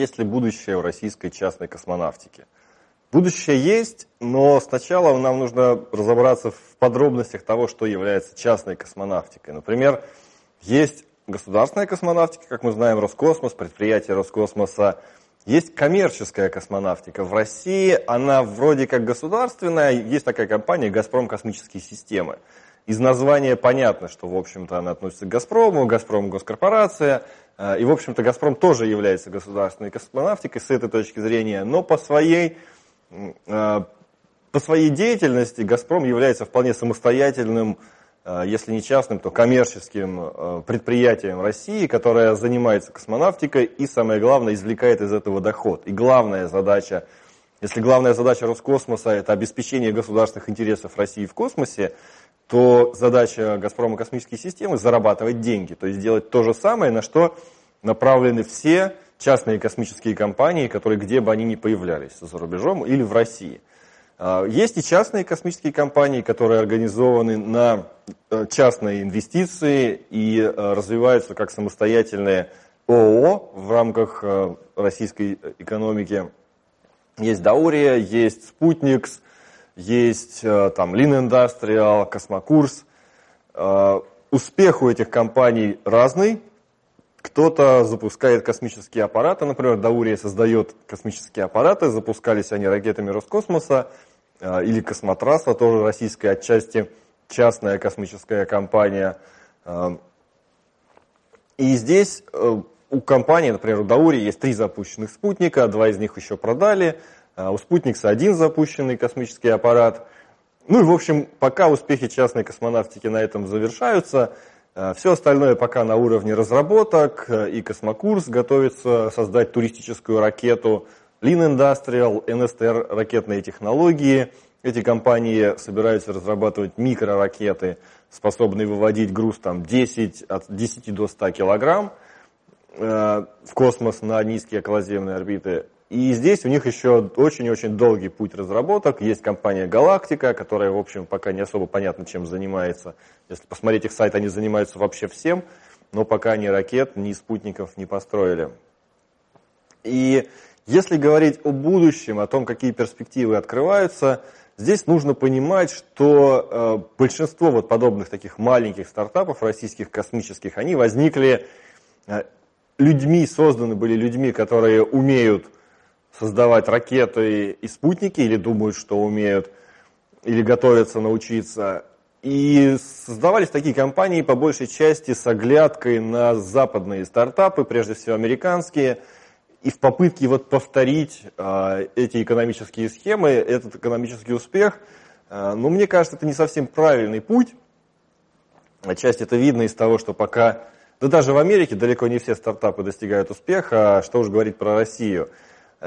есть ли будущее у российской частной космонавтики. Будущее есть, но сначала нам нужно разобраться в подробностях того, что является частной космонавтикой. Например, есть государственная космонавтика, как мы знаем, Роскосмос, предприятие Роскосмоса. Есть коммерческая космонавтика. В России она вроде как государственная, есть такая компания «Газпром космические системы». Из названия понятно, что, в общем-то, она относится к «Газпрому», «Газпром» – госкорпорация, и, в общем-то, «Газпром» тоже является государственной космонавтикой с этой точки зрения, но по своей, э, по своей деятельности «Газпром» является вполне самостоятельным Э, если не частным, то коммерческим предприятием России, которое занимается космонавтикой и, самое главное, извлекает из этого доход. И главная задача, если главная задача Роскосмоса – это обеспечение государственных интересов России в космосе, то задача «Газпрома» космические системы – зарабатывать деньги, то есть делать то же самое, на что направлены все частные космические компании, которые где бы они ни появлялись, за рубежом или в России – а, есть и частные космические компании, которые организованы на э, частные инвестиции и э, развиваются как самостоятельные ООО в рамках э, российской экономики. Есть Даурия, есть Спутникс, есть там Lean Industrial, Космокурс. Успех у этих компаний разный. Кто-то запускает космические аппараты, например, Даурия создает космические аппараты, запускались они ракетами Роскосмоса, а, или Космотрасса, тоже российская отчасти частная космическая компания. И здесь э, у компании, например, у Даури есть три запущенных спутника, два из них еще продали. А, у спутникса один запущенный космический аппарат. Ну и, в общем, пока успехи частной космонавтики на этом завершаются, все остальное пока на уровне разработок, и Космокурс готовится создать туристическую ракету – Lean Industrial, NSTR ракетные технологии. Эти компании собираются разрабатывать микроракеты, способные выводить груз там, 10, от 10 до 100 килограмм э, в космос на низкие околоземные орбиты. И здесь у них еще очень-очень долгий путь разработок. Есть компания «Галактика», которая, в общем, пока не особо понятно, чем занимается. Если посмотреть их сайт, они занимаются вообще всем, но пока ни ракет, ни спутников не построили. И если говорить о будущем, о том, какие перспективы открываются, здесь нужно понимать, что э, большинство вот подобных таких маленьких стартапов российских космических, они возникли э, людьми, созданы были людьми, которые умеют создавать ракеты и спутники, или думают, что умеют, или готовятся научиться. И создавались такие компании по большей части с оглядкой на западные стартапы, прежде всего американские – и в попытке вот повторить э, эти экономические схемы, этот экономический успех, э, ну, мне кажется, это не совсем правильный путь. Отчасти это видно из того, что пока, да даже в Америке далеко не все стартапы достигают успеха, а что уж говорить про Россию.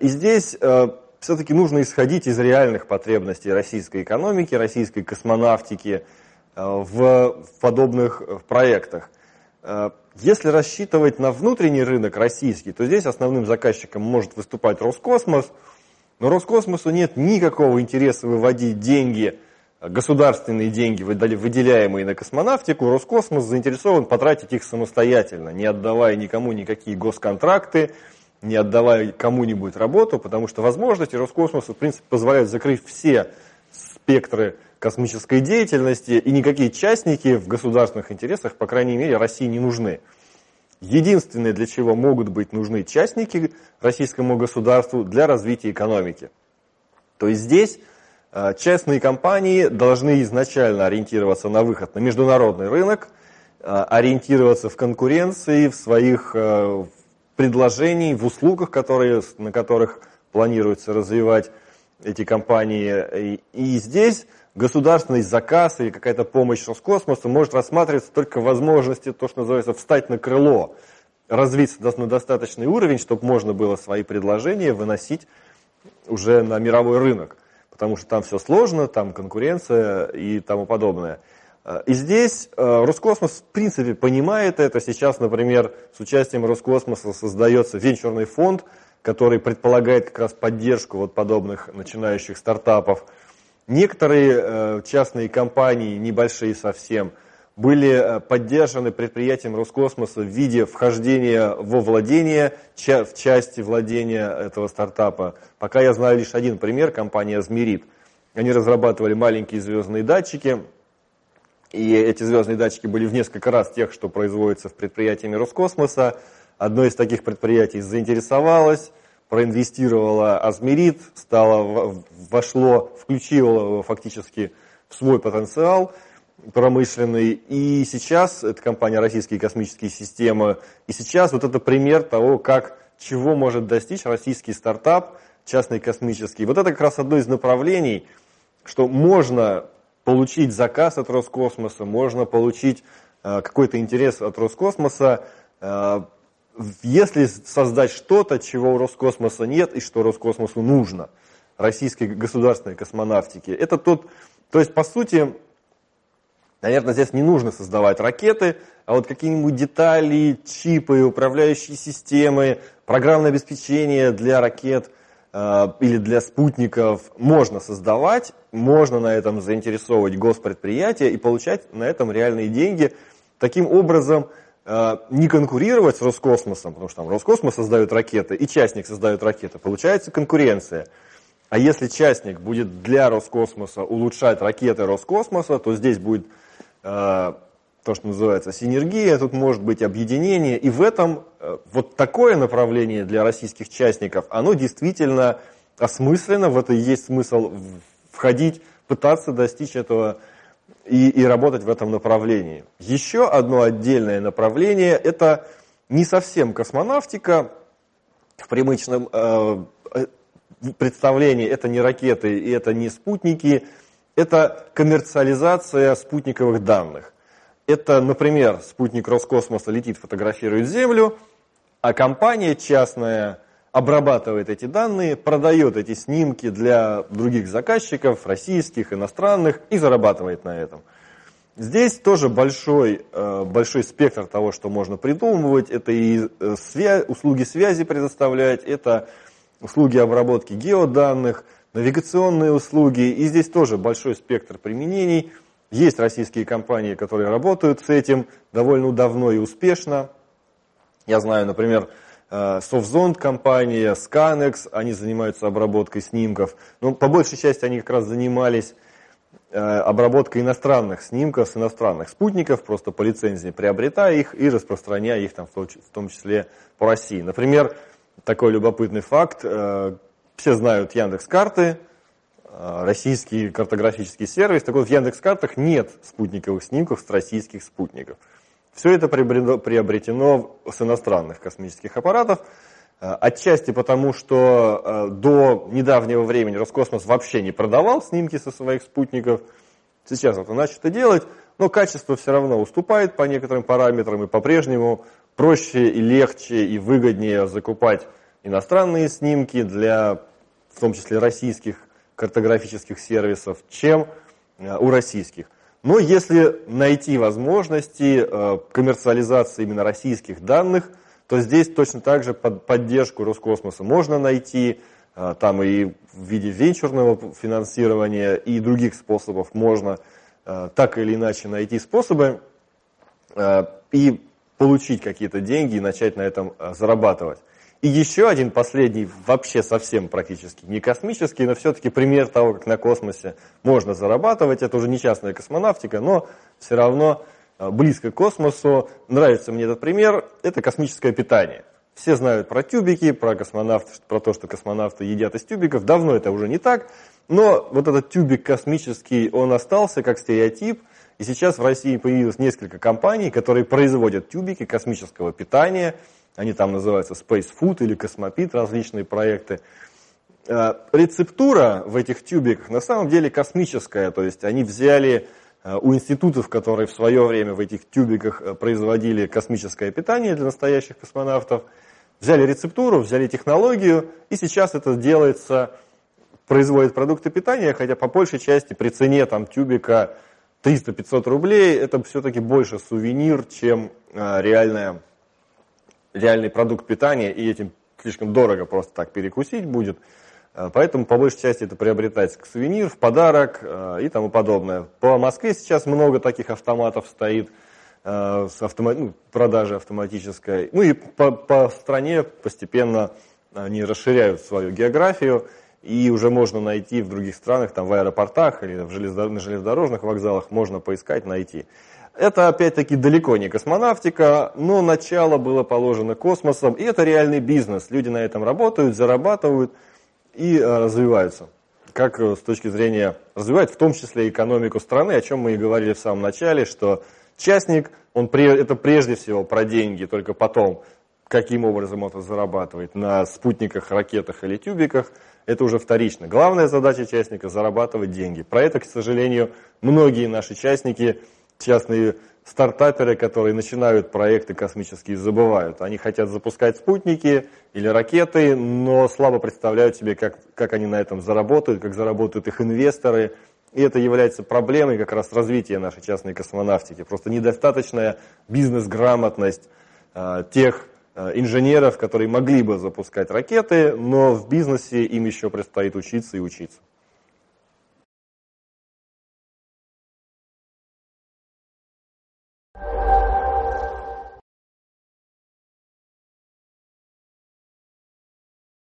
И здесь э, все-таки нужно исходить из реальных потребностей российской экономики, российской космонавтики э, в, подобных э, проектах. Если рассчитывать на внутренний рынок российский, то здесь основным заказчиком может выступать Роскосмос, но Роскосмосу нет никакого интереса выводить деньги, государственные деньги, выделяемые на космонавтику. Роскосмос заинтересован потратить их самостоятельно, не отдавая никому никакие госконтракты, не отдавая кому-нибудь работу, потому что возможности Роскосмоса, в принципе, позволяют закрыть все спектры космической деятельности, и никакие частники в государственных интересах, по крайней мере, России не нужны. Единственное, для чего могут быть нужны частники российскому государству, для развития экономики. То есть здесь э, частные компании должны изначально ориентироваться на выход на международный рынок, э, ориентироваться в конкуренции, в своих предложениях, в услугах, которые, на которых планируется развивать эти компании. И здесь государственный заказ или какая-то помощь Роскосмосу может рассматриваться только в возможности, то, что называется, встать на крыло, развиться на достаточный уровень, чтобы можно было свои предложения выносить уже на мировой рынок. Потому что там все сложно, там конкуренция и тому подобное. И здесь э, Роскосмос, в принципе, понимает это. Сейчас, например, с участием Роскосмоса создается венчурный фонд, который предполагает как раз поддержку вот подобных начинающих стартапов – Некоторые э, частные компании, небольшие совсем, были э, поддержаны предприятием Роскосмоса в виде вхождения во владение, в части владения этого стартапа. Пока я знаю лишь один пример, компания «Азмерит». Они разрабатывали маленькие звездные датчики, и эти звездные датчики были в несколько раз тех, что производятся в предприятиями Роскосмоса. Одно из таких предприятий заинтересовалось, проинвестировало Азмерит, стало, вошло, включило его фактически в свой потенциал – промышленный. И сейчас, это компания «Российские космические системы», и сейчас вот это пример того, как, чего может достичь российский стартап, частный космический. Вот это как раз одно из направлений, что можно получить заказ от Роскосмоса, можно получить э, какой-то интерес от Роскосмоса, э, если создать что-то, чего у Роскосмоса нет и что Роскосмосу нужно, российской государственной космонавтики. Это тот, то есть, по сути, Наверное, здесь не нужно создавать ракеты, а вот какие-нибудь детали, чипы, управляющие системы, программное обеспечение для ракет или для спутников можно создавать, можно на этом заинтересовывать госпредприятия и получать на этом реальные деньги. Таким образом, э, не конкурировать с Роскосмосом, потому что там Роскосмос создает ракеты и частник создает ракеты, получается конкуренция. А если частник будет для Роскосмоса улучшать ракеты Роскосмоса, то здесь будет Э, то, что называется синергия, тут может быть объединение. И в этом э, вот такое направление для российских частников, оно действительно осмысленно, в это и есть смысл входить, пытаться достичь этого и, и работать в этом направлении. Еще одно отдельное направление – это не совсем космонавтика в привычном э, представлении, это не ракеты и это не спутники – это коммерциализация спутниковых данных. Это, например, спутник Роскосмоса летит, фотографирует Землю, а компания частная обрабатывает эти данные, продает эти снимки для других заказчиков, российских, иностранных, и зарабатывает на этом. Здесь тоже большой, э, большой спектр того, что можно придумывать. Это и э, связь, услуги связи предоставлять, это услуги обработки геоданных, навигационные услуги, и здесь тоже большой спектр применений. Есть российские компании, которые работают с этим довольно давно и успешно. Я знаю, например, э, компания, Scanex, они занимаются обработкой снимков. Но ну, по большей части они как раз занимались э, обработкой иностранных снимков с иностранных спутников, просто по лицензии приобретая их и распространяя их там, в том числе по России. Например, такой любопытный факт, э, все знают Яндекс карты, российский картографический сервис. Так вот, в Яндекс картах нет спутниковых снимков с российских спутников. Все это приобретено с иностранных космических аппаратов. А, отчасти потому, что а, до недавнего времени Роскосмос вообще не продавал снимки со своих спутников. Сейчас это начато делать, но качество все равно уступает по некоторым параметрам, и по-прежнему проще и легче и выгоднее закупать иностранные снимки для, в том числе, российских картографических сервисов, чем э, у российских. Но если найти возможности э, коммерциализации именно российских данных, то здесь точно так же под поддержку Роскосмоса можно найти, э, там и в виде венчурного финансирования, и других способов можно так или иначе найти способы и получить какие-то деньги и начать на этом зарабатывать. И еще один последний, вообще совсем практически не космический, но все-таки пример того, как на космосе можно зарабатывать. Это уже не частная космонавтика, но все равно а, близко к космосу. Нравится мне этот пример. Это космическое питание. Все знают про тюбики, про космонавтов, про то, что космонавты едят из тюбиков. Давно это уже не так. Но вот этот тюбик космический, он остался как стереотип. И сейчас в России появилось несколько компаний, которые производят тюбики космического питания – они там называются Space Food или Космопит, различные проекты. Э, рецептура в этих тюбиках на самом деле космическая, то есть они взяли э, у институтов, которые в свое время в этих тюбиках э, производили космическое питание для настоящих космонавтов, взяли рецептуру, взяли технологию, и сейчас это делается, производит продукты питания, хотя по большей части при цене там тюбика 300-500 рублей, это все-таки больше сувенир, чем реальная реальный продукт питания, и этим слишком дорого просто так перекусить будет. Э, поэтому по большей части это приобретается как сувенир, в подарок э, и тому подобное. По Москве сейчас много таких автоматов стоит э, с автома... ну, продажей автоматической. Ну и по, по стране постепенно они расширяют свою географию, и уже можно найти в других странах, там в аэропортах или в железнодор... на железнодорожных вокзалах, можно поискать, найти. Это опять-таки далеко не космонавтика, но начало было положено космосом, и это реальный бизнес. Люди на этом работают, зарабатывают и э, развиваются. Как э, с точки зрения развивать, в том числе экономику страны, о чем мы и говорили в самом начале, что частник, он это прежде всего про деньги, только потом, каким образом он это зарабатывает на спутниках, ракетах или тюбиках, это уже вторично. Главная задача частника – зарабатывать деньги. Про это, к сожалению, многие наши частники, частные стартаперы, которые начинают проекты космические, забывают. Они хотят запускать спутники или ракеты, но слабо представляют себе, как, как они на этом заработают, как заработают их инвесторы. И это является проблемой как раз развития нашей частной космонавтики. Просто недостаточная бизнес-грамотность э, тех э, инженеров, которые могли бы запускать ракеты, но в бизнесе им еще предстоит учиться и учиться.